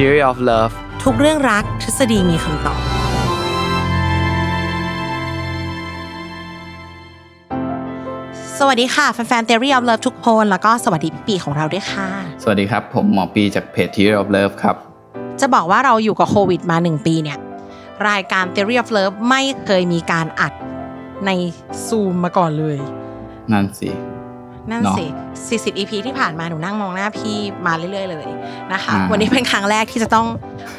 Theory of Love ทุกเรื่องรักทฤษฎีมีคำตอบ สวัสดีค่ะแฟนๆ Theory of Love ทุกคน แล้วก็สวัสดีพี่ปีของเราด้วยค่ะ สวัสดีครับ ผมหมอปีจากเพจ Theory of Love ครับ จะบอกว่าเราอยู่กับโควิดมาหนึ่งปีเนี่ย รายการ Theory of Love ไม่เคยมีการอัดในซูมมาก่อนเลย นั่นสิ นั่นเนอะสิ 40 EP ที่ผ่านมาหนูนั่งมองหน้าพี่มาเรื่อย ๆ เลยนะคะอ่าวันนี้เป็นครั้งแรกที่จะต้อง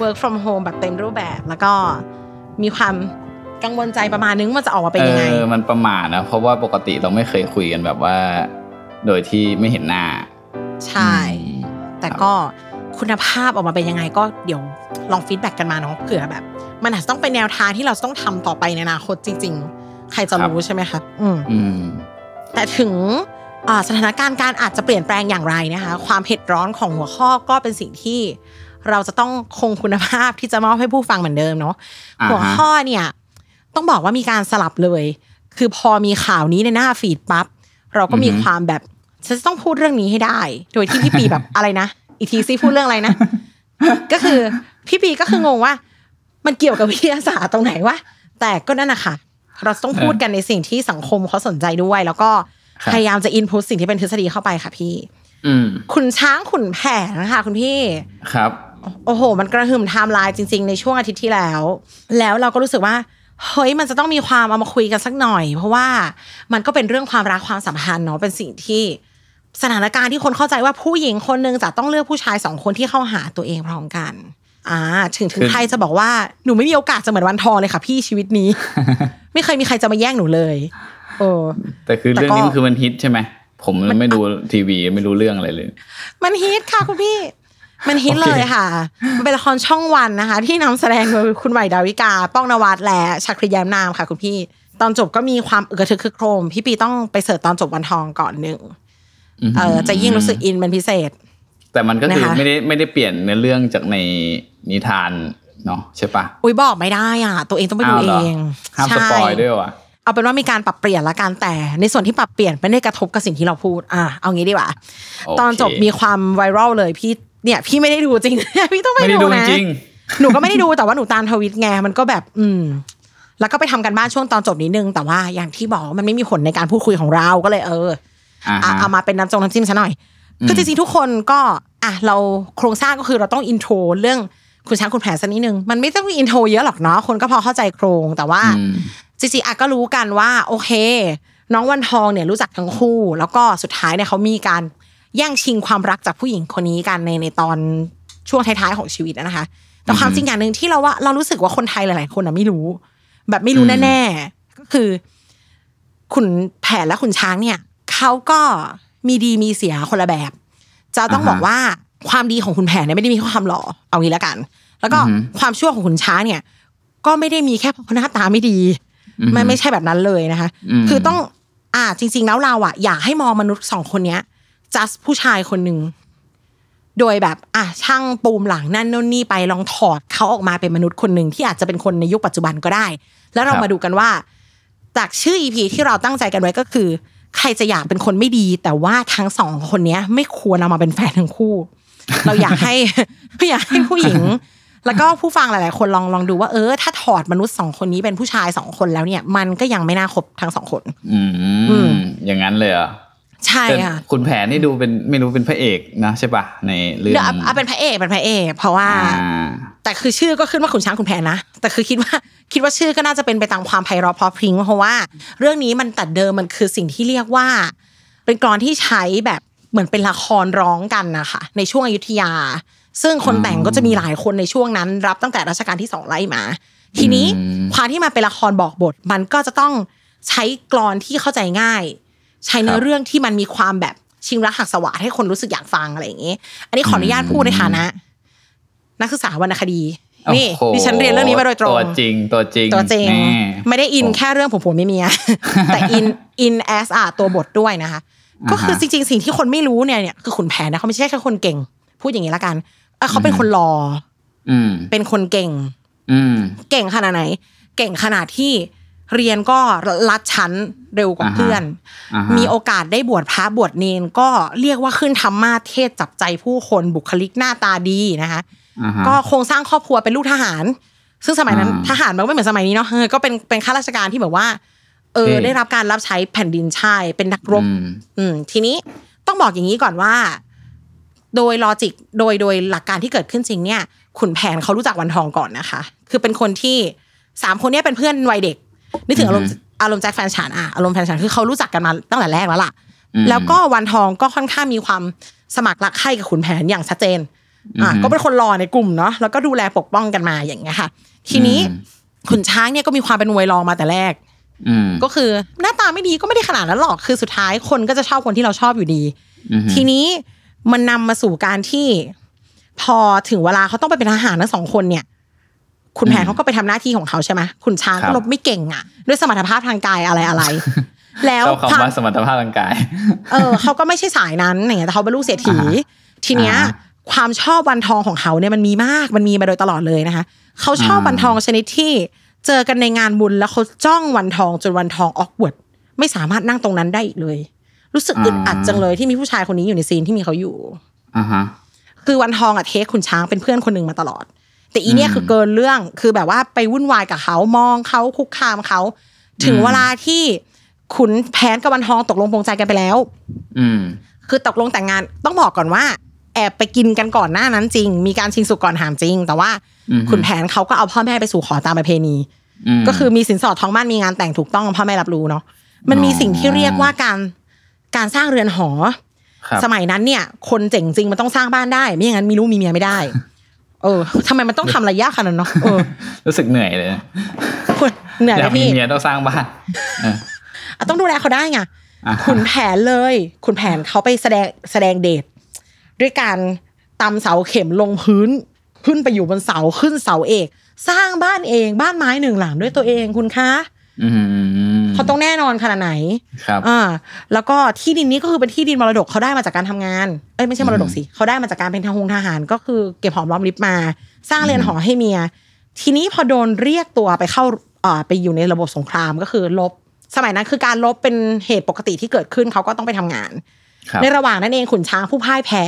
work from home แบบเต็มรูปแบบ แล้วก็มีความกังวลใจประมาณนึงว่ามันจะออกมาเป็นยังไงเออมันประมาทนะ เพราะว่าปกติเราไม่เคยคุยกันแบบว่า โดยที่ไม่เห็นหน้า ใช่ แต่ก็คุณภาพออกมาเป็นยังไงก็เดี๋ยวลอง feedback กันมาเนาะเผื่อแบบ มันอาจจะต้องเป็นแนวทางที่เราจะต้องทำต่อไปในอนาคตจริง ๆ ใครจะครับรู้ใช่ไหมคะอืมอืมแต่ถึงอ่า สถานการณ์การอาจจะเปลี่ยนแปลงอย่างไรนะคะความเผ็ดร้อนของหัวข้อก็เป็นสิ่งที่เราจะต้องคงคุณภาพที่จะมอบให้ผู้ฟังเหมือนเดิมเนาะอ่าฮะหัวข้อเนี่ยต้องบอกว่ามีการสลับเลย คือพอมีข่าวนี้ในหน้าฟีดปั๊บเราก็มีความแบบฉันจะต้องพูดเรื่องนี้ให้ได้ โดยที่พี่ปีแบบอะไรนะอีกทีซิพูดเรื่องอะไรนะ ก็คือพี่ปีก็คืองงว่า มันเกี่ยวกับวิทยาศาสตร์ตรงไหนวะแต่ก็นั่นนะคะเราต้องพูดกันในสิ่งที่สังคมเขาสนใจด้วย แล้วก็ครับ พยายามจะ input สิ่งที่เป็นทฤษฎีเข้าไปค่ะพี่อืมขุนช้างขุนแผนนะคะคุณพี่ครับ โอ้โห มันกระหึ่มไทม์ไลน์จริง ๆ ในช่วงอาทิตย์ที่แล้ว แล้วเราก็รู้สึกว่าเฮ้ยมันจะต้องมีความเอามาคุยกันสักหน่อย เพราะว่ามันก็เป็นเรื่องความรักความสัมพันธ์เนาะเป็นสิ่งที่สถานการณ์ที่คนเข้าใจว่าผู้หญิงคนหนึงจะต้องเลือกผู้ชายสองคนที่เข้าหาตัวเองพร้อมกัน อ่า ถึงถึงคือใครจะบอกว่าหนูไม่มีโอกาสจะเหมือนวันทองเลยค่ะ พี่ชีวิตนี้ ไม่เคยมีใครจะมาแย่งหนูเลย เออแต่คือแต่เรื่องก็นี้มันคือมันฮิตใช่ไหมผมไม่ดูทีวีไม่รู้เรื่องอะไรเลย มันฮิตค่ะคุณพี่มันฮิตโอเคเลยค่ะ มันเป็นละครช่องวันนะคะ ที่นำแสดงโดยคุณใหม่ดาวิกา ป้องนวัดและชักริยามนามค่ะ คุณพี่ ตอนจบก็มีความอึกกระทึกคึกโครม พี่ปีต้องไปเสิร์ชตอนจบวันทองก่อนหนึ่งเออจะยิ่งรู้สึกอินเป็นพิเศษ แต่มันก็คือนะคะไม่ได้ไม่ได้เปลี่ยนเนื้อเรื่องจากในนิทานเนาะใช่ปะอุ้ยบอกไม่ได้อะ ตัวเองต้องไปดูอ้าวเอเหรองห้ามสใช่ปอยด้วยวะ เอาเป็นว่ามีการปรับเปลี่ยนละกันแต่ ในส่วนที่ปรับเปลี่ยนไม่ได้กระทบกับสิ่งที่เราพูด อะเอางี้ดีกว่าโอเคตอนจบมีความไวรัลเลยพี่เนี่ยพี่ไม่ได้ดูจริงพี่ต้องไปไม่ได้ดูดูนะจริงหนูก็ไม่ได้ดูแต่ว่าหนูตามทวิตไงมันก็แบบ อืม แล้วก็ไปทำกันบ้านช่วงตอนจบนิดนึง แต่ว่าอย่างที่บอกว่ามันไม่มีผลในการพูดคุยของเราก็เลยเอออ่าอะฮะเอามาเป็นน้ำจงน้ำจิ้มซะหน่อยคือจริงๆทุกคนก็อะเราโครงสร้างก็คือเราต้อง intro เรื่องขุนช้างขุนแผนสักนิดนึงมันไม่ต้อง intro เยอะหรอกเนาะคนก็พอเข้าใจโครงแต่ว่าอืม จริงๆอะก็รู้กันว่า โอเค น้องวันทองเนี่ยรู้จักทั้งคู่ แล้วก็สุดท้ายเนี่ยเขามีการแย่งชิงความรักจากผู้หญิงคนนี้กันในในตอนช่วงท้ายๆของชีวิตนะคะ แต่ความจริงอย่างหนึ่งที่เราว่าเรารู้สึกว่าคนไทยหลายๆคนอะไม่รู้ แบบไม่รู้อืมแน่ๆก็คือ ขุนแผนและขุนช้างเนี่ยเขาก็มีดีมีเสียคนละแบบ จะต้องบอกว่าความดีของขุนแผนเนี่ยไม่ได้มีแค่ความหล่อเอางี้แล้วกัน แล้วก็ความชั่วของขุนช้างเนี่ย ก็ไม่ได้มีแค่เพราะหน้าตาไม่ดี มันไม่ใช่แบบนั้นเลยนะคะอืมคือต้องอ่าจริง ๆ แล้วเราอะอยากให้มองมนุษย์สองคนเนี้ยจัสผู้ชายคนหนึ่งโดยแบบอะช่างปูมหลังนั่นนู่นนี่ไปลองถอดเขาออกมาเป็นมนุษย์คนหนึ่งที่อาจจะเป็นคนในยุคปัจจุบันก็ได้ แล้วเราครับมาดูกันว่า จากชื่อ EP ที่เราตั้งใจกันไว้ก็คือ ใครจะอยากเป็นคนไม่ดี แต่ว่าทั้งสองคนเนี้ย ไม่ควรเอามาเป็นแฟนทั้งคู่ เราอยากให้อยากให้ผู้หญิง แล้วก็ผู้ฟังหลาย ๆ คนลองลองดูว่าเออถ้าถอดมนุษย์สองคนนี้เป็นผู้ชายสองคนแล้วเนี่ย มันก็ยังไม่น่าคบทั้งสองคน อือืมมอย่างนั้นเลยเหรอใช่แต่ค่ะคุณแผนนี่ดูเป็นไม่รู้เป็นพระเอกนะใช่ปะในเรื่องเดี๋ยวเอาเอาเป็นพระเอกเป็นพระเอก เพราะว่าอ่า แต่คือชื่อก็ขึ้นว่าขุนช้างขุนแผนนะแต่คือคิดว่าคิดว่าชื่อก็น่าจะเป็นไปตามความไพเราะเพราะพริ้งเพราะว่า เรื่องนี้มันแต่เดิมมันคือสิ่งที่เรียกว่า เป็นกลอนที่ใช้แบบเหมือนเป็นละครร้องกันนะคะในช่วงอยุธยา ซึ่งคนแต่งก็จะมีหลายคนในช่วงนั้น รับตั้งแต่รัชกาลที่สองไล่มา ทีนี้ความที่มันเป็นละครบอกบท มันก็จะต้องใช้กลอนที่เข้าใจง่าย ใช้เนื้อเรื่องที่มันมีความแบบชิงรักหักสวาทให้คนรู้สึกอยากฟังอะไรอย่างเงี้ยอันนี้ขออนุญาตพูดในฐานะ นักศึกษาวรรณคดีนี่โอ้โหดิฉันเรียนเรื่องนี้มาโดยตรงตัวจริงตัวจริงตัวจริงแน่ไม่ได้อินแค่เรื่องผมผมไม่เมียแต่อินอิน as a ตัวบทด้วยนะคะ ก็คือจริงๆ สิ่งที่คนไม่รู้เนี่ยเนี่ยคือขุนแผนนะเขาไม่ใช่แค่คนเก่ง พูดอย่างนี้ละกัน เออเขาเป็นคนรออืมเป็นคนเก่งอืมเก่งขนาดไหน เก่งขนาดที่เรียนก็ลัดชั้นเร็วกว่าอ่าฮะเพื่อนอ่าฮะมีโอกาสได้บวชพระบวชเนนก็เรียกว่าขึ้นธรรมาสเทศจับใจผู้คนบุคลิกหน้าตาดีนะคะอ่าฮะก็โครงสร้างครอบครัวเป็นลูกทหาร ซึ่งสมัยนั้นอ่าทหารมันก็ไม่เหมือนสมัยนี้เนาะเออก็เป็นเป็นข้าราชการที่แบบว่า เออเท่ได้รับการรับใช้แผ่นดินชายเป็นนักรบ อืมอืมทีนี้ต้องบอกอย่างนี้ก่อนว่า โดยลอจิกโดยโดยหลักการที่เกิดขึ้นจริงเนี่ย ขุนแผนเขารู้จักวันทองก่อนนะคะ คือเป็นคนที่สามคนเนี้เป็นเพื่อนวัยเด็กนึกถึงอารมณ์อารมณ์แจ็คแฟนฉันอะอารมณ์แฟนฉันคือเขารู้จักกันมาตั้งแต่แรกแล้วล่ะอืมแล้วก็วันทองก็ค่อนข้างมีความสมัครรักใคร่กับขุนแผนอย่างชัดเจนอะอือฮึก็เป็นคนรอในกลุ่มเนาะแล้วก็ดูแลปกป้องกันมาอย่างเงี้ยค่ะ ทีนี้อืมขุนช้างเนี่ยก็มีความเป็นมวยรองมาแต่แรกอืมก็คือหน้าตาไม่ดีก็ไม่ได้ขนาดนั้นหรอกคือสุดท้ายคนก็จะชอบคนที่เราชอบอยู่ดีอือฮึทีนี้ มันนำมาสู่การที่ พอถึงเวลาเขาต้องไปเป็นทหารทั้งสองคนเนี่ย คุณแผนเขาก็ไปทำหน้าที่ของเขาใช่ไหมคุณช้างก็รบไม่เก่งอะ ด้วยสมรรถภาพทางกายอะไรอะไรแล้วชอบควาคำมว่าสมรรถภาพร่างกาย เออเขาก็ไม่ใช่สายนั้นอย่างเงี้ยแต่เขาเป็นลูกเศรษฐีอ่าฮะทีเนี้ยอ่าฮะความชอบวันทองของเขาเนี่ยมันมีมากมันมีมาโดยตลอดเลยนะคะเขาชอบอ่าวันทองชนิดที่เจอกันในงานบุญแล้วเขาจ้องวันทองจนวันทองออกเวิร์ดไม่สามารถนั่งตรงนั้นได้อีกเลย รู้สึกอึดอัดจังเลยที่มีผู้ชายคนนี้อยู่ในซีนที่มีเขาอยู่อ่าฮะคือวันทองอะเทคคุณช้างเป็นเพื่อนคนหนึ่งมาตลอด แต่อีเนี่ยอืมคือเกินเรื่องคือแบบว่าไปวุ่นวายกับเขามองเขาคุกคามเขา ถึงอืมเวลาที่ขุนแผนกับวันทองตกลงปรงใจกันไปแล้ว อืม คือตกลงแต่งงานต้องบอกก่อนว่า แอบไปกินกันก่อนหน้านั้นจริง มีการชิงสุกก่อนหามจริง แต่ว่าอืมขุนแผนเขาก็เอาพ่อแม่ไปสู่ขอตามประเพณีมก็คือมีสินสอดทองมั่นมีงานแต่งถูกต้องพ่อแม่รับรู้เนาะมันมีสิ่งที่เรียกว่าการ การสร้างเรือนหอครับสมัยนั้นเนี่ย คนเจ๋งจริงมันต้องสร้างบ้านได้ ไม่อย่างนั้นมีลูกมีเมียไม่ได้ เออทำไมมันต้องทำระยะขนาดนั้นเนาะเออรู้สึกเหนื่อยเลยนะเหนื่อยอไหมยากมีพี่เมียต้องสร้างบ้านเอออะต้องดูแลเขาได้ไงอ่าขุนแผนเลย ขุนแผนเขาไปแสดงแสดงเดชด้วยการตำเสาเข็มลงพื้นขึ้นไปอยู่บนเสาขึ้นเสาเอก สร้างบ้านเองบ้านไม้หนึ่งหลังด้วยตัวเองคุณคะอืม เขาต้องแน่นอนขนาดไหนครับอ่าแล้วก็ที่ดินนี้ก็คือเป็นที่ดินมรดกเขาได้มาจากการทำงานเอ้ยไม่ใช่มรดกสิเขาได้มาจากการเป็นทหงทหาร ก็คือเก็บหอมรอมริบมา สร้างเรือนหอให้เมีย ทีนี้พอโดนเรียกตัวไปเข้าอ่าไปอยู่ในระบบสงครามก็คือลบ สมัยนั้นคือการลบเป็นเหตุปกติที่เกิดขึ้นเขาก็ต้องไปทำงานครับในระหว่างนั้นเองขุนช้างผู้พ่ายแพ้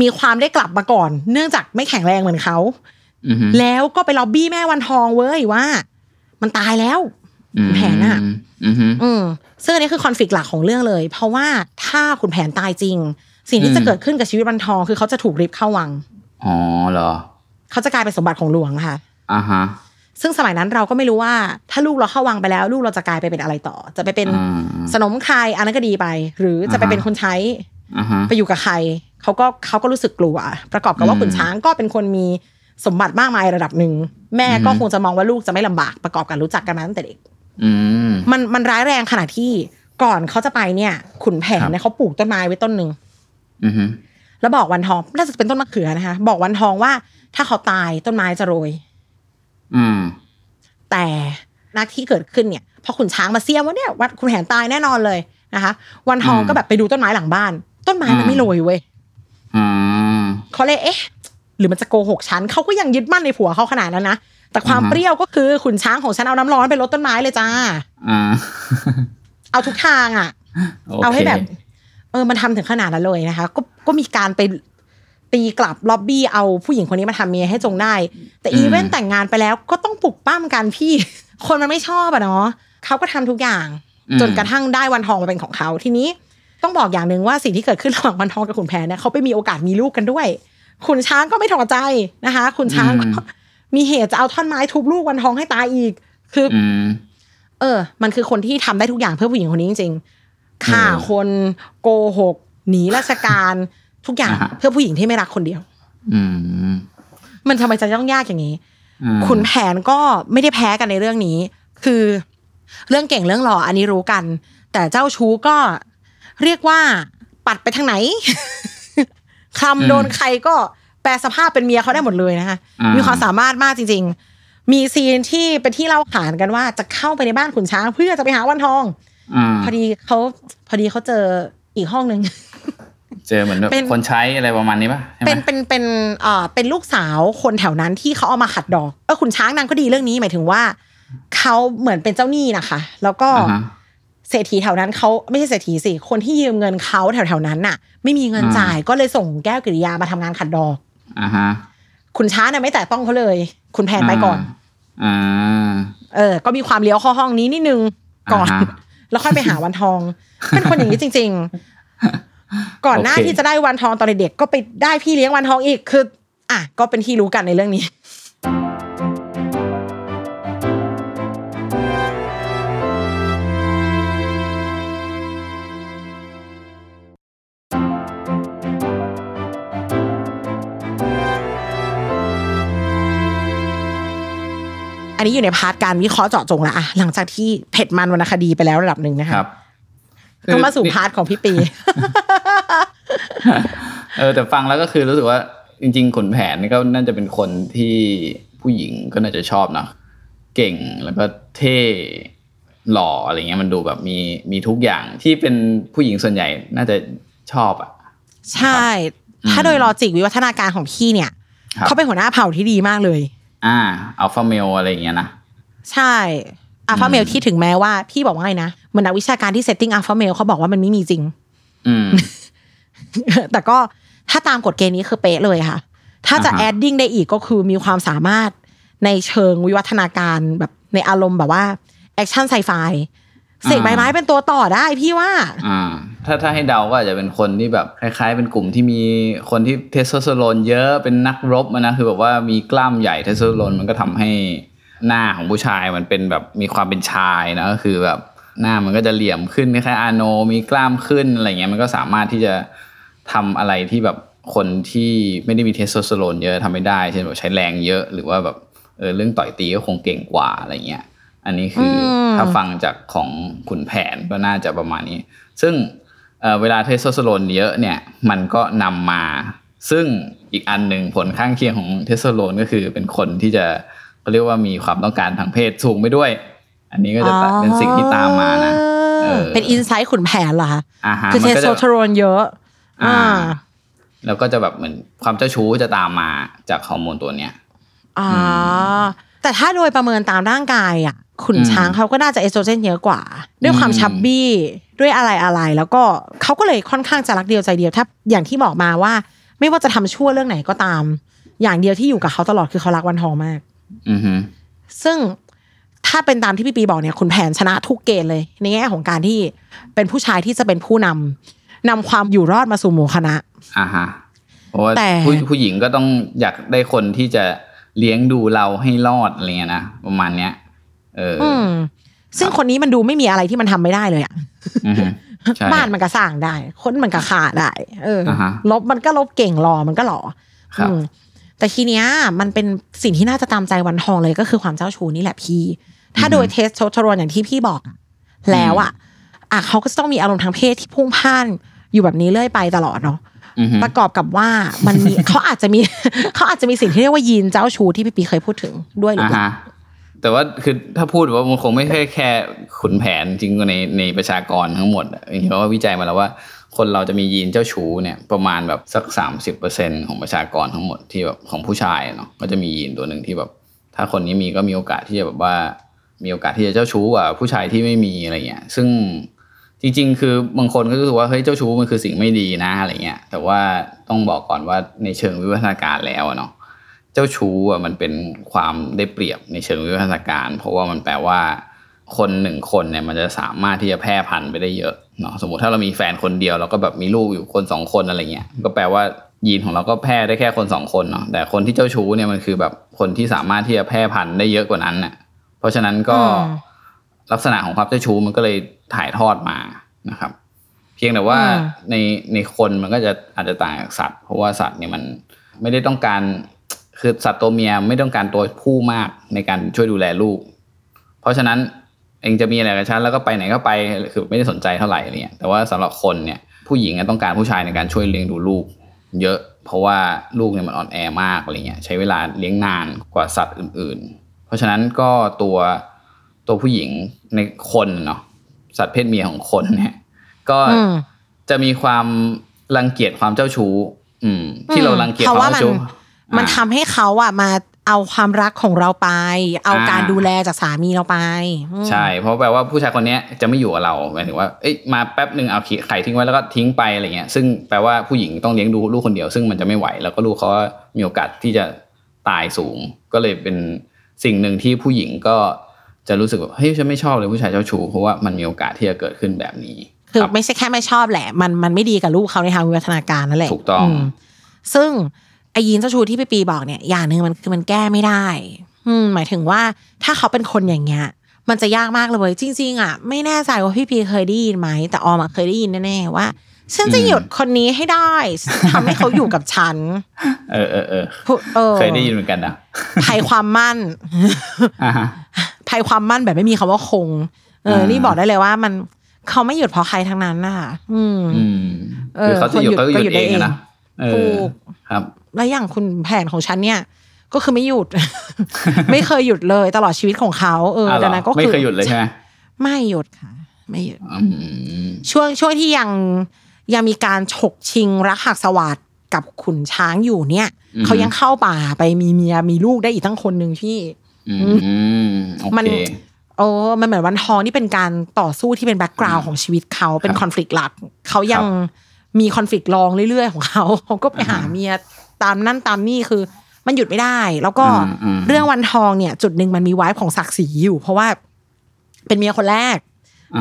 มีความได้กลับมาก่อน เนื่องจากไม่แข็งแรงเหมือนเขาอือฮึแล้วก็ไปล็อบบี้แม่วันทองเว้ยว่า มันตายแล้ว แผนอะอือฮึอืมซึ่งอันนี้คือคอนฟ lict หลักของเรื่องเลย เพราะว่าถ้าขุนแผนตายจริง สิ่งที่อืมจะเกิดขึ้นกับชีวิตวันทองคือเขาจะถูกริบเข้าวังอ๋อเหรอเขาจะกลายเป็นสมบัติของหลวงค่ะอ่าฮะซึ่งสมัยนั้นเราก็ไม่รู้ว่าถ้าลูกเราเข้าวังไปแล้ว ลูกเราจะกลายไปเป็นอะไรต่อ จะไปเป็นอืมสนมใครอันนั้นก็ดีไป หรือจะไปอ่าฮะเป็นคนใช้อ่าฮะไปอยู่กับใครเขาก็เขาก็รู้สึกกลัว ประกอบกับว่าอืมขุนช้างก็เป็นคนมีสมบัติมากมายระดับหนึ่ง แม่ก็อืมคงจะมองว่าลูกจะไม่ลำบากประกอบกับรู้จักกันมาตั้งแต่เด็กอื มมันมันร้ายแรงขนาดที่ก่อนเขาจะไปเนี่ย ขุนแผนครับเนี่ยเขาปลูกต้นไม้ไว้ต้นหนึ่งอือฮึแล้วบอกวันทองน่าจะเป็นต้นมะเขือนะคะ บอกวันทองว่า ถ้าเขาตายต้นไม้จะโรย อืม แต่นักที่เกิดขึ้นเนี่ยพอขุนช้างมาเสียมว่าเนี่ยวัดคุณแผนตายแน่นอนเลยนะคะ วันทองอืมก็แบบไปดูต้นไม้หลังบ้าน ต้นไม้มันอืมไม่โรยเว้ยอืมเขาเลยเอ๊ะ หรือมันจะโกหกฉันเขาก็ยังยึดมั่นในผัวเขาขนาดนั้นนะ แต่ความอือฮะเปรี้ยวก็คือขุนช้างของฉันเอาน้ำร้อนไปรดต้นไม้เลยจ้าอ่าเอาทุกทางอะโคเอาให้แบบ เออมันทำถึงขนาดนั้นเลยนะคะ ก็ก็มีการไปตีกลับล็อบบี้เอาผู้หญิงคนนี้มาทำเมียให้จงได้ แต่อีเวนต์แต่งงานไปแล้วก็ต้องปลุกปั้มกันพี่ คนมันไม่ชอบอะเนาะเขาก็ทำทุกอย่างอืมจนกระทั่งได้วันทองมาเป็นของเขาทีนี้ต้องบอกอย่างหนึ่งว่าสิ่งที่เกิดขึ้นระหว่างวันทองกับขุนแผนเนี่ยเขาไปมีโอกาสมีลูกกันด้วยขุนช้างก็ไม่ถอดใจนะคะขุนช้างก็อื มมีเหตุจะเอาท่อนไม้ทุบลูกวันทองให้ตายอีก คือออืมเออ มันคือคนที่ทำได้ทุกอย่างเพื่อผู้หญิงคนนี้จริงๆฆ่าอืมคนโกหก หนีราชการทุกอย่างอ่าฮะเพื่อผู้หญิงที่ไม่รักคนเดียว อืมมันทำไมจะต้องยากอย่างนี้อืมขุนแผนก็ไม่ได้แพ้กันในเรื่องนี้ คือเรื่องเก่งเรื่องหล่ออันนี้รู้กัน แต่เจ้าชู้ก็เรียกว่าปัดไปทางไหนคลำโดนใครก็ แปลสภาพเป็นเมียเขาได้หมดเลยนะคะอ่ามีมีความสามารถมากจริง ๆ มีซีนที่เป็นที่เล่าขานกันว่าจะเข้าไปในบ้านขุนช้างเพื่อจะไปหาวันทองอ่าพอดีเขาพอดีเขาเจออีกห้องหนึ่งเจอเหมือนแบบเป็นคนใช้อะไรประมาณนี้ป่ะใช่ไหมเป็นเป็นเป็นเอ่อเป็นลูกสาวคนแถวนั้นที่เขาเอามาขัดดอกเออขุนช้างนางก็ดีเรื่องนี้หมายถึงว่าเขาเหมือนเป็นเจ้าหนี้นะคะ แล้วก็อ่าฮะเศรษฐีแถวนั้นเขาไม่ใช่เศรษฐีสิคนที่ยืมเงินเขาแถวแถวๆนั้นน่ะ ไม่มีเงินอ่าจ่ายก็เลยส่งแก้วกิริยามาทำงานขัดดอก อ่าฮะขุนช้างน่ะไม่แตะต้องเขาเลย คุณแผนไปก่อน อ่า เออ ก็มีความเลี้ยวเข้าห้องนี้นิดนึงก่อนอ่าฮะแล้วค่อยไปหาวันทอง เป็นคนอย่างนี้จริง ๆ ก่อนหน้าโอเคที่จะได้วันทองตอนเด็กๆก็ไปได้พี่เลี้ยงวันทองอีกคือ อะก็เป็นที่รู้กันในเรื่องนี้ อันนี้อยู่ใน part การวิเคราะห์เจาะจงแล้วอะหลังจากที่เผ็ดมันวรรณคดีไปแล้วระดับหนึ่งนะคคะรับก็มาสู่คือ part ของพี่ปี เออแต่ฟังแล้วก็คือรู้สึกว่าจริง ๆ ขุนแผนนี่ก็น่าจะเป็นคนที่ผู้หญิงก็น่าจะชอบเนาะเก่งแล้วก็เท่หล่ออะไรเงี้ยมันดูแบบมีมีทุกอย่างที่เป็นผู้หญิงส่วนใหญ่น่าจะชอบอะ ใช่ ถ้าโดย logic วิวัฒนาการของพี่เนี่ยครับเขาเป็นหัวหน้าเผ่าที่ดีมากเลย อ่า alpha male อะไรอย่างเงี้ยนะ ใช่ alpha male อืมที่ถึงแม้ว่า พี่บอกว่าไงนะเหมือนนักวิชาการที่ setting alpha male เขาบอกว่ามันไม่มีจริง อืม แต่ก็ถ้าตามกฎเกณฑ์นี้คือเป๊ะเลยค่ะ ถ้าจะอ่าฮะ adding ได้อีกก็คือมีความสามารถในเชิงวิวัฒนาการแบบในอารมณ์แบบว่า action sci-fi เสกใบไม้เป็นตัวต่อได้พี่ว่า อ่า ถ้าถ้าให้เดาก็อาจจะเป็นคนที่แบบคล้ายๆ เป็นกลุ่มที่มีคนที่เทสโทสเตอโรนเยอะเป็นนักรบนะคือแบบว่ามีกล้ามใหญ่เทสโทสเตอโรนมันก็ทำให้หน้าของผู้ชายมันเป็นแบบมีความเป็นชายนะก็คือแบบหน้ามันก็จะเหลี่ยมขึ้นคล้ายๆอาโนมีกล้ามขึ้นอะไรเงี้ยมันก็สามารถที่จะทำอะไรที่แบบคนที่ไม่ได้มีเทสโทสเตอโรนเยอะทำไม่ได้เช่นแบบใช้แรงเยอะหรือว่าแบบเออเรื่องต่อยตีก็คงเก่งกว่าอะไรเงี้ย อันนี้คืออมถ้าฟังจากของขุนแผนก็น่าจะประมาณนี้ ซึ่งเอ่อเวลาเทสโทสเตอโรนเยอะเนี่ยมันก็นำมา ซึ่งอีกอันหนึ่งผลข้างเคียงของเทสโทสเตอโรนก็คือเป็นคนที่จะเขาเรียกว่ามีความต้องการทางเพศสูงไปด้วย อันนี้ก็จะเป็นสิ่งที่ตามมานะเออเป็น insightต์ขุนแผนเหรอคะอ่าฮะคือเทมันสก็โทสเตอโรนเยอะอ่าอ่า แล้วก็จะแบบเหมือนความเจ้าชู้จะตามมาจากฮอร์โมนตัวเนี้ยอ่าแต่ถ้าโดยประเมินตามร่างกายอะ ขุนอืมช้างเขาก็น่าจะเอสโตรเจนเยอะกว่า ด้วยความอืมชับบี้ด้วยอะไรอะไรแล้วก็เขาก็เลยค่อนข้างจะรักเดียวใจเดียวถ้าอย่างที่บอกมาว่า ไม่ว่าจะทำชั่วเรื่องไหนก็ตาม อย่างเดียวที่อยู่กับเขาตลอดคือเขารักวันทองมากอือฮึซึ่งถ้าเป็นตามที่พี่ปีบอกเนี่ยคุณแผนชนะทุกเกณฑ์เลยในแง่ของการที่เป็นผู้ชายที่จะเป็นผู้นำนำความอยู่รอดมาสู่หมู่คณะอ่าฮะเพราะว่าแต่ผู้ผู้หญิงก็ต้องอยากได้คนที่จะเลี้ยงดูเราให้รอดอะไรเงี้ยนะประมาณเนี้ย เออออืมซึ่งคนนี้มันดูไม่มีอะไรที่มันทำไม่ได้เลยอะอือฮึใช่บ้านมันก็สร้างได้คนมันก็ฆ่าได้ เอออาฮะรบมันก็รบเก่งหล่อมันก็หล่อครับอืมแต่ทีเนี้ยมันเป็นสิ่งที่น่าจะตำใจวันทองเลยก็คือความเจ้าชู้นี่แหละพี่ ถ้าโดยเทสโทสเตอโรนอย่างที่พี่บอกอะแล้วอะอะเขาก็จะต้องมีอารมณ์ทางเพศที่พลุ่งพล่านอยู่แบบนี้เรื่อยไปตลอดเนาะอือฮึประกอบกับว่ามันมีเขาอาจจะมีเขาอาจจะมีสิ่งที่เรียกว่ายีนเจ้าชู้ที่พี่ปีเคยพูดถึงด้วยหรืออ่าเปล่าฮะ แต่ว่าคือถ้าพูดว่ามันคงไม่ใช่แค่ขุนแผนจริงในในประชากรทั้งหมดอะเพราะว่าวิจัยมาแล้วว่า คนเราจะมียีนเจ้าชู้เนี่ยประมาณแบบสักสามสิบเปอร์เซ็นของประชากรทั้งหมดที่แบบของผู้ชายเนาะก็จะมียีนตัวหนึ่งที่แบบ ถ้าคนนี้มีก็มีโอกาสที่จะแบบว่ามีโอกาสที่จะเจ้าชู้กว่าผู้ชายที่ไม่มีอะไรเงี้ย ซึ่งจริง ๆ คือบางคนก็รู้สึกว่าเฮ้ยเจ้าชู้มันคือสิ่งไม่ดีนะอะไรเงี้ยแต่ว่าต้องบอกก่อนว่าในเชิงวิวัฒนาการแล้วเนาะ เจ้าชู้อะมันเป็นความได้เปรียบในเชิงวิวัฒนาการ เพราะว่ามันแปลว่า คนหนึ่งคนเนี่ยมันจะสามารถที่จะแพร่พันธุ์ไปได้เยอะเนาะสมมติถ้าเรามีแฟนคนเดียวเราก็แบบมีลูกอยู่คนสองคนอะไรเงี้ยก็แปลว่ายีนของเราก็แพร่ได้แค่คนสองคนเนาะแต่คนที่เจ้าชู้เนี่ยมันคือแบบคนที่สามารถที่จะแพร่พันธุ์ได้เยอะกว่านั้นน่ะเพราะฉะนั้นก็อืมลักษณะของความเจ้าชู้มันก็เลยถ่ายทอดมานะครับ เพียงแต่ว่าอืมในในคนมันก็จะอาจจะต่างจากสัตว์ เพราะว่าสัตว์เนี่ยมันไม่ได้ต้องการ คือสัตว์ตัวเมียไม่ต้องการตัวผู้มากในการช่วยดูแลลูก เพราะฉะนั้นเองจะมีอะไรกับฉันแล้วก็ไปไหนก็ไปคือไม่ได้สนใจเท่าไหร่อะไรเนี่ยแต่ว่าสำหรับคนเนี่ยผู้หญิงอะต้องการผู้ชายในการช่วยเลี้ยงดูลูก เยอะ เพราะว่าลูกเนี่ยมันอ่อนแอมากอะไรเงี้ยใช้เวลาเลี้ยงนานกว่าสัตว์อื่น ๆ เพราะฉะนั้นก็ตัวตัวผู้หญิงในคนเนาะสัตว์เพศเมียของคนเนี่ยก็อืมจะมีความรังเกียจความเจ้าชู้ อืม ที่เรารังเกียจเพราะควาว่ามมันเจ้าชู้ มันอ่าทำให้เขาอะมาเอาความรักของเราไป เอาอ่าการดูแลจากสามีเราไปอืมใช่ เพราะแปลว่าผู้ชายคนเนี้ยจะไม่อยู่กับเราหมายถึงว่าเอ้ยมาแป๊บหนึ่งเอาไข่ทิ้งไว้แล้วก็ทิ้งไปอะไรเงี้ยซึ่งแปลว่าผู้หญิงต้องเลี้ยงดูลูกคนเดียว ซึ่งมันจะไม่ไหว แล้วก็ลูกเขาก็มีโอกาสที่จะตายสูง ก็เลยเป็นสิ่งหนึ่งที่ผู้หญิงก็จะรู้สึกว่าเฮ้ยฉันไม่ชอบเลยผู้ชายเจ้าชู้เพราะว่ามันมีโอกาสที่จะเกิดขึ้นแบบนี้ คือรับไม่ใช่แค่ไม่ชอบแหละ มันมันไม่ดีกับลูกเขาในทางวิวัฒนาการนั่นแหละถูกต้องมซึ่ง ไอยีนเจ้าชู้ที่พี่ปีบอกเนี่ยอย่างหนึ่งมันคือมันแก้ไม่ได้ อืมหมายถึงว่าถ้าเขาเป็นคนอย่างเงี้ยมันจะยากมากเลยเว้ยจริง ๆ อะ ไม่แน่ใจว่าพี่ปีเคยได้ยินไหม แต่ออมอะเคยได้ยินแน่ๆว่าฉันจะหยุดคนนี้ให้ได้ทำให้เขาอยู่กับฉัน เออเออเออพูเออเคยได้ยินเหมือนกันนะภัยความมั่นอ่าฮะภัยความมั่นแบบไม่มีคำว่าคง เอออ่านี่นี่บอกได้เลยว่ามันเขาไม่หยุดเพราะใครทั้งนั้นนะคะอืมอืมเออคือเขาจะหยุดคนหยุดเขาก็หยุก็หยุดดได้เองอะนะเอถูอกครับ แล้วอย่างคุณแผนของฉันเนี่ย ก็คือไม่หยุด ไม่เคยหยุดเลยตลอดชีวิตของเขาเอออะเหรดัองนั้นก็คือไม่เคยหยุดเลยใช่ไหมไม่หยุดค่ะ ไม่หยุดอืมช่วงช่วงที่ยังยังมีการฉกชิงรักหักสวัสดกับขุนช้างอยู่เนี่ยอืมเขายังเข้าป่าไปมีเมียมีลูกได้อีกทั้งคนหนึ่งพี่อืมโอมันเคโอ้มันเหมือนวันทองนี่เป็นการต่อสู้ที่เป็นแบ็กกราวน์ของชีวิตเขาเป็นครับคอน FLICT หลัก เขายังครับมีคอน FLICT รองเรื่อยๆ ของเขาเขาก็ไปหาเมีย ตามนั่นตามนี่คือ มันหยุดไม่ได้ แล้วก็อืมอืมเรื่องวันทองเนี่ย จุดหนึ่งมันมีไว้ของศักดิ์ศรีอยู่ เพราะว่าเป็นเมียคนแรก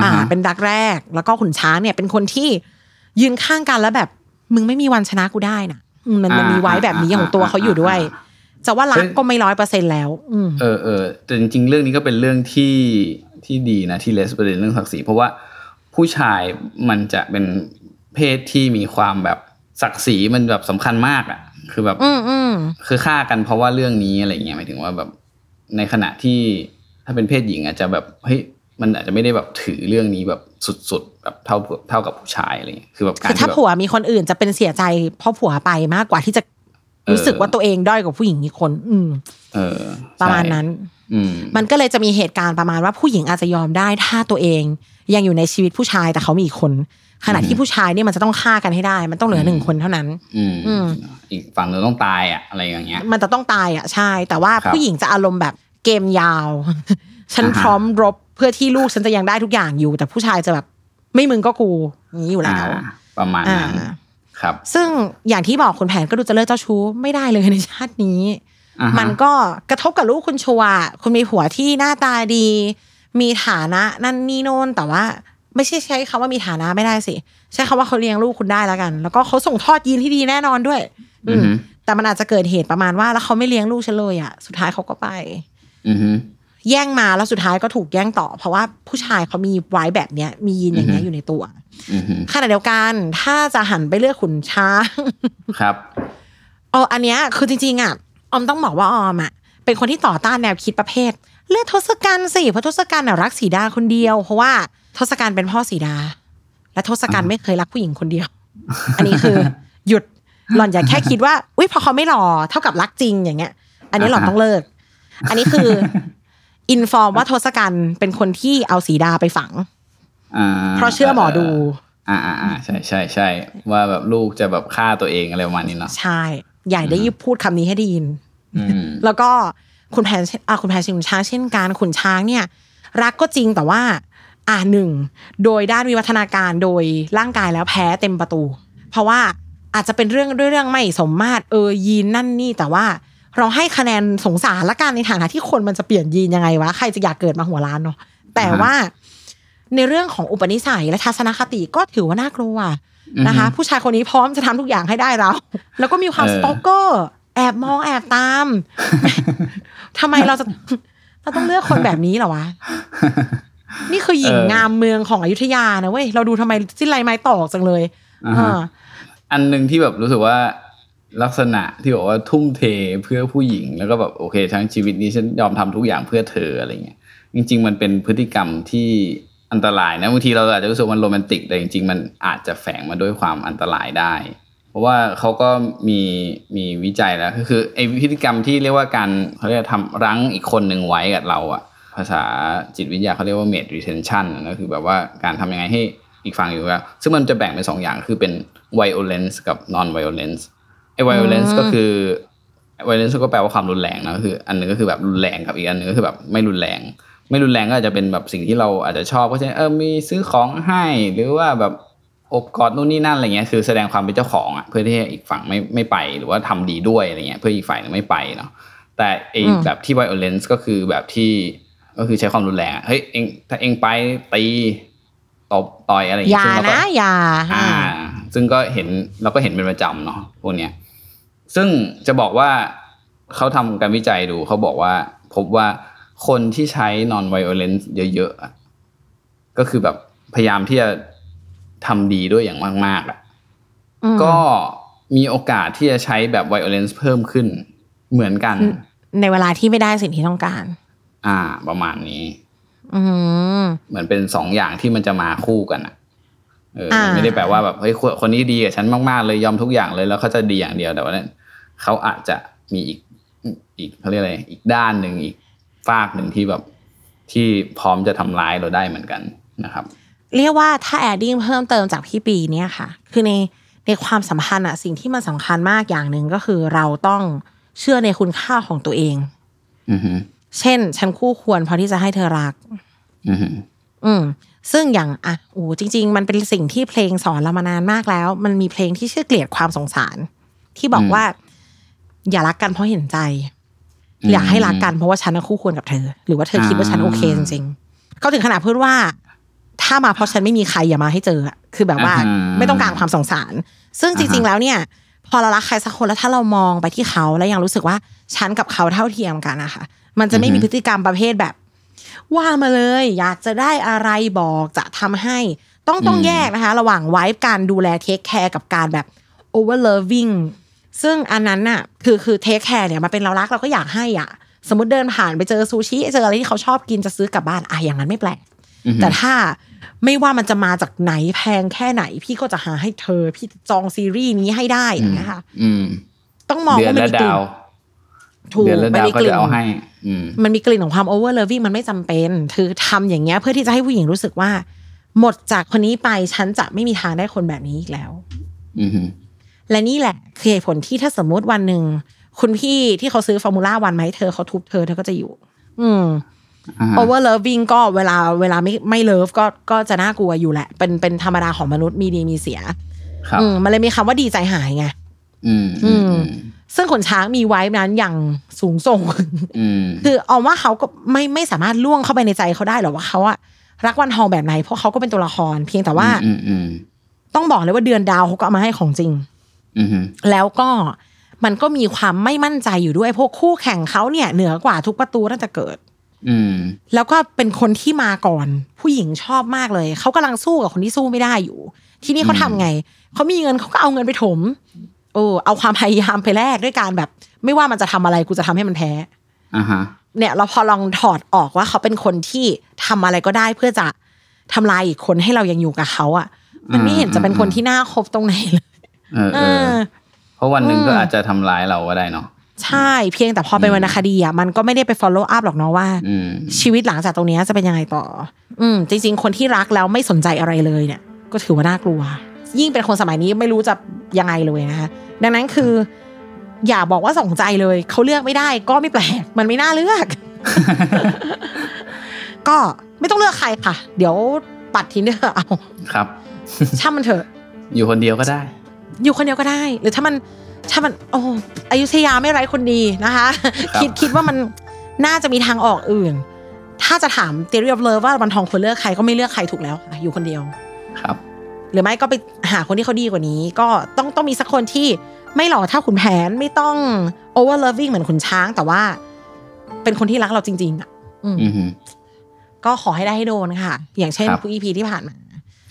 อ่าฮะเป็นรักแรก แล้วก็ขุนช้างเนี่ย เป็นคนที่ยืนข้างกันแล้วแบบ มึงไม่มีวันชนะกูได้นะอืมมันมันมีไว้แบบนี้ของตัวเขาอยู่ด้วย จะว่ารักก็ไม่ร้อยเปอร์เซ็นแล้วอืมเออเออแต่จริงๆเรื่องนี้ก็เป็นเรื่องที่ที่ดีนะที่เลสประเด็นเรื่องศักดิ์ศรีเพราะว่าผู้ชายมันจะเป็นเพศที่มีความแบบศักดิ์ศรีมันแบบสำคัญมากอะ คือแบบอืมอืมคือฆ่ากันเพราะว่าเรื่องนี้อะไรเงี้ยหมายถึงว่าแบบในขณะที่ถ้าเป็นเพศหญิงอาจจะแบบเฮ้ยมันอาจจะไม่ได้แบบถือเรื่องนี้แบบสุดๆแบบเท่าเท่ากับผู้ชายอะไรเงี้ยคือแบบการคือถ้าที่แบบผัวมีคนอื่นจะเป็นเสียใจเพราะผัวไปมากกว่าที่จะรู้สึกว่าตัวเองด้อยกว่าผู้หญิงอีกคน อืม เออ ประมาณใช่นั้นอืมมันก็เลยจะมีเหตุการณ์ประมาณว่าผู้หญิงอาจจะยอมได้ถ้าตัวเอง ยังอยู่ในชีวิตผู้ชายแต่เขามีอีกคน ขณะที่ผู้ชายเนี่ยมันจะต้องฆ่ากันให้ได้ มันต้องเหลือหนึ่งคนเท่านั้น อืมอืมอีกฝั่งหนึงต้องตายอะอะไรอย่างเงี้ย มันจะต้องตายอะใช่ แต่ว่าครับผู้หญิงจะอารมณ์แบบเกมยาว ฉันอ่าฮะพร้อมรบเพื่อที่ลูกฉันจะยังได้ทุกอย่างอยู่ แต่ผู้ชายจะแบบไม่มึงก็กูอย่างนี้อยู่แล้วอ่าประมาณอ่านั้นครับ ซึ่งอย่างที่บอกคุณแผนก็ดูจะเลิกเจ้าชู้ไม่ได้เลยในชาตินี้อ่าฮะมันก็กระทบกับลูกคุณชัวร์คุณมีผัวที่หน้าตาดี มีฐานะนั่นนี่โน่นแต่ว่า ไม่ใช่ใช้คำว่ามีฐานะไม่ได้สิ ใช้คำว่าเขาเลี้ยงลูกคุณได้แล้วกัน แล้วก็เขาส่งทอดยีนที่ดีแน่นอนด้วย อืมอือฮึแต่มันอาจจะเกิดเหตุประมาณว่า แล้วเขาไม่เลี้ยงลูกฉันเลยอะสุดท้ายเขาก็ไป อือฮึแย่งมาแล้วสุดท้ายก็ถูกแย่งต่อ เพราะว่าผู้ชายเขามีไว้แบบเนี้ย มียีนอย่างเงี้ยอยู่ในตัวอือฮึขณะเดียวกันถ้าจะหันไปเลือกขุนช้างครับเอออันเนี้ยคือจริงๆอะออมต้องบอกว่าออมอะเป็นคนที่ต่อต้านแนวคิดประเภท เลือกทศกัณฐ์สิเพราะทศกัณฐ์น่ะรักสีดาคนเดียว เพราะว่า ทศกัณฐ์เป็นพ่อสีดา และทศกัณฐ์ไม่เคยรักผู้หญิงคนเดียว อันนี้คือหยุดหล่อนอย่าแค่คิดว่าอุ้ยพอเขาไม่หล่อเท่ากับรักจริงอย่างเงี้ย อันนี้หล่อนต้องเลิก อันนี้คืออินฟอร์มว่าทศกัณฐ์เป็นคนที่เอาสีดาไปฝังอ่าเพราะเชื่อหมอดูอ่าอ่าอ่าใช่ใช่ใช่ว่าแบบลูกจะแบบฆ่าตัวเองอะไรประมาณนี้เนาะใช่ใหญ่ได้ยิบพูดคำนี้ให้ได้ยินอืมแล้วก็คุณแผนเช่นอ่าคุณแผนชิงขุนช้างเช่นกันขุนช้างเนี่ย รักก็จริงแต่ว่า อ่าหนึ่งโดยด้านวิวัฒนาการโดยร่างกายแล้วแพ้เต็มประตู เพราะว่าอาจจะเป็นเรื่องด้วยเรื่องไม่สมมาตรเออยีนนั่นนี่แต่ว่าเราให้คะแนนสงสารละกันในฐานะที่คนมันจะเปลี่ยนยีนยังไงวะใครจะอยากเกิดมาหัวล้านเนาะแต่ว่าในเรื่องของอุปนิสัยและทัศนคติก็ถือว่าน่ากลัวนะคะ ผู้ชายคนนี้พร้อมจะทำทุกอย่างให้ได้เรา แล้วก็มีความเออสตอกเกอร์แอบมองแอบตามทำไมเราจะเราต้องเลือกคนแบบนี้เหรอวะ นี่คือหญิงเอองามเมืองของอยุธยานะเว้ยเราดูทำไมสิ้นไรไม้ตอกจังเลยอ่าฮะอ่าอันหนึ่งที่แบบรู้สึกว่าลักษณะที่บอกว่าทุ่มเทเพื่อผู้หญิง แล้วก็แบบโอเค ทั้งชีวิตนี้ฉันยอมทำทุกอย่างเพื่อเธออะไรเงี้ยจริง ๆ มันเป็นพฤติกรรมที่อันตรายนะบางทีเราอาจจะรู้สึกว่ามันโรแมนติกแต่จริง ๆ มันอาจจะแฝงมาด้วยความอันตรายได้ เพราะว่าเขาก็มีมีวิจัยแล้วก็คือไอ้พฤติกรรมที่เรียกว่าการเขาเรียกว่าทำรั้งอีกคนหนึ่งไว้กับเราอะ ภาษาจิตวิทยาเขาเรียกว่า mate retention ก็คือแบบว่าการทำยังไงให้อีกฝั่งอยู่กับซึ่งมันจะแบ่งเป็นสองอย่างคือเป็น violence กับ non violence ไอ้ violence อืมก็คือ violence ก็แปลว่าความรุนแรงนะก็คือ อันหนึงก็คือแบบรุนแรงกับอีกอันหนึงก็คือแบบไม่รุนแรง ไม่รุนแรงก็อาจจะเป็นแบบสิ่งที่เราอาจจะชอบก็เช่นเออมีซื้อของให้หรือว่าแบบอบกอดนู่นนี่นั่นอะไรเงี้ยคือแสดงความเป็นเจ้าของอะเพื่อที่ให้อีกฝั่งไม่ไม่ไปหรือว่าทำดีด้วยอะไรเงี้ยเพื่ออีกฝ่ายหนึงไม่ไปเนาะแต่ไอ้อืมแบบที่ violence ก็คือแบบที่ ก็คือใช้ความรุนแรงอะเฮ้ยเองถ้าเองไปตีตบต่อยอะไรอย่างอเงี้ย่ายซึ่งเราก็นะอย่าอ่า ซึ่งก็เห็นเราก็เห็นเป็นประจำเนาะพวกเนี้ยซึ่งจะบอกว่าเขาทำการวิจัยดูเขาบอกว่า พบว่าคนที่ใช้ non violence เยอะๆอะก็คือแบบพยายามที่จะทำดีด้วยอย่างมากๆอะอืมก็มีโอกาสที่จะใช้แบบ violence เพิ่มขึ้นเหมือนกัน ในเวลาที่ไม่ได้สิ่งที่ต้องการ อ่า ประมาณนี้ อืมเหมือนเป็นสองอย่างที่มันจะมาคู่กันอะเอออ่าไม่ได้แปลว่าแบบเฮ้ยคนคนนี้ดีกับฉันมากๆเลยยอมทุกอย่างเลยแล้วเขาจะดีอย่างเดียวแต่ว่าเนี่ยเขาอาจจะมีอีกอีกเขาเรียกอะไรอีกด้านหนึ่งอีกฝากหนึ่งที่แบบที่พร้อมจะทำร้ายเราได้เหมือนกันนะครับ เรียกว่าถ้าแอดดิ้งเพิ่มเติมจากพี่ปีเนี่ยค่ะ คือในในความสัมพันธ์อะสิ่งที่มันสำคัญมากอย่างหนึ่งก็คือเราต้องเชื่อในคุณค่าของตัวเอง อือฮึ เช่น ฉันคู่ควรพอที่จะให้เธอรักอือฮึอืมซึ่งอย่างอะโอ้จริง ๆ มันเป็นสิ่งที่เพลงสอนเรามานานมากแล้ว มันมีเพลงที่ชื่อเกลียดความสงสาร ที่บอกว่า อย่ารักกันเพราะเห็นใจ อยากให้รักกันเพราะว่าฉันน่ะคู่ควรกับเธอ หรือว่าเธอคิดว่าฉันโอเคจริงๆเขาถึงขนาดพูดว่า ถ้ามาเพราะฉันไม่มีใครอย่ามาให้เจออะคือแบบว่าอ่าฮะไม่ต้องการความสงสาร ซึ่งจริง ๆ แล้วเนี่ย พอเรารักใครสักคนแล้วถ้าเรามองไปที่เขาแล้วยังรู้สึกว่าฉันกับเขาเท่าเทียมกันนะคะ มันจะไม่มีพฤติกรรมประเภทแบบ ว่ามาเลยอยากจะได้อะไรบอกจะทำให้ ต้องต้องแยกนะคะ ระหว่างไว้การดูแลเทคแคร์กับการแบบ over loving ซึ่งอันนั้นน่ะ คือคือเทคแคร์เนี่ยมันเป็นเรารักเราก็อยากให้อะ สมมติเดินผ่านไปเจอซูชิเจออะไรที่เขาชอบกินจะซื้อกลับบ้านอะอย่างนั้นไม่แปลกอือฮึแต่ถ้าไม่ว่ามันจะมาจากไหนแพงแค่ไหน พี่ก็จะหาให้เธอ พี่จองซีรีส์นี้ให้ได้อย่างเงี้ยค่ะอืมต้องมองเดือนว่ามันละมีกลิ่ดานว ถูกเดือนละมันดาวมีก็กลิ่จะนเอาให้อืมมันมีกลิ่นของความ over loving มันไม่จำเป็นคือทำอย่างเงี้ยเพื่อที่จะให้ผู้หญิงรู้สึกว่า หมดจากคนนี้ไปฉันจะไม่มีทางได้คนแบบนี้อีกแล้วอือฮึและนี่แหละคือเหตุผลที่ถ้าสมมติวันหนึ่งคุณพี่ที่เขาซื้อฟอร์มูล่าวันมาให้เธอเขาทุบเธอเธอก็จะอยู่ อืมอ่าฮะ over loving ก็เวลาเวลาไม่ไม่เลิฟก็ก็จะน่ากลัวอยู่แหละ เป็นเป็นธรรมดาของมนุษย์มีดีมีเสีย ครับอืมมันเลยมีคำว่าดีใจหายไงอืมอืม ซึ่งขนช้างมีไว้นั้นอย่างสูงส่งอืมคือเอาว่าเขาก็ไม่ไม่สามารถล่วงเข้าไปในใจเขาได้หรอกว่าเขาอะรักวันทองแบบไหน เพราะเขาก็เป็นตัวละคร เพียงแต่ว่าอืมอืมต้องบอกเลยว่าเดือนดาวเขาก็เอามาให้ของจริงอืมอืมแล้วก็มันก็มีความไม่มั่นใจอยู่ด้วยพวกคู่แข่งเขาเนี่ย เหนือกว่าทุกประตูตั้งแต่เกิดอืมแล้วก็เป็นคนที่มาก่อน ผู้หญิงชอบมากเลยเขากำลังสู้กับคนที่สู้ไม่ได้อยู่ ที่นี่เขาทำไงเขามีเงินเขาก็เอาเงินไปถม โอ้เอาความพยายามไปแลกด้วยการแบบ ไม่ว่ามันจะทำอะไรกูจะทำให้มันแพ้อ่าฮะเนี่ยเราพอลองถอดออกว่าเขาเป็นคนที่ทำอะไรก็ได้เพื่อจะทำลายอีกคนให้เรายังอยู่กับเขาอะ มันไม่เห็นจะเป็นคนที่น่าคบตรงไหนเลยเออเอเอออเพราะวันหนึ่งอืมก็อาจจะทำร้ายเราก็ได้เนาะใช่เพียงแต่พอเป็นวรรณคดีอะมันก็ไม่ได้ไป follow up หรอกเนาะว่าอืมชีวิตหลังจากตรงเนี้ยจะเป็นยังไงต่อ อืมจริง ๆ คนที่รักแล้วไม่สนใจอะไรเลยเนี่ย ก็ถือว่าน่ากลัว ยิ่งเป็นคนสมัยนี้ไม่รู้จะยังไงเลยนะคะดังนั้นคือ อย่าบอกว่าสนใจเลยเขาเลือกไม่ได้ ก็ไม่แปลกมันไม่น่าเลือก ก็ไม่ต้องเลือกใครค่ะ เดี๋ยวปัดทิ้งเด้อเอาครับช่างมันเถอะ อยู่คนเดียวก็ได้ อยู่คนเดียวก็ได้ หรือถ้ามันถ้ามัน โอ้อยุธยาไม่ไร้คนดีนะคะครับคิดคิดว่ามันน่าจะมีทางออกอื่นทถ้าจะถาม theory of love ว่าวันทองควรเลือกใครก็ไม่เลือกใครถูกแล้วค่ะอยู่คนเดียว ครับ หรือไม่ก็ไปหาคนที่เขาดีกว่านี้ ก็ต้องต้องมีสักคนที่ไม่หล่อเท่าขุนแผนไม่ต้อง over loving เหมือนขุนช้าง แต่ว่า เป็นคนที่รักเราจริง ๆ อะอืมอือฮึก็ขอให้ได้ให้โดนค่ะ อย่างเช่นครับทุก EP ที่ผ่านมา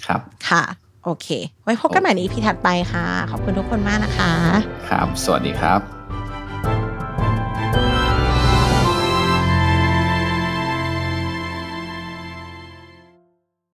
ครับ ค่ะ โอเค ไว้พบกันใหม่ใน EP ถัดไปค่ะ ขอบคุณทุกคนมากนะคะ ครับ สวัสดีครับ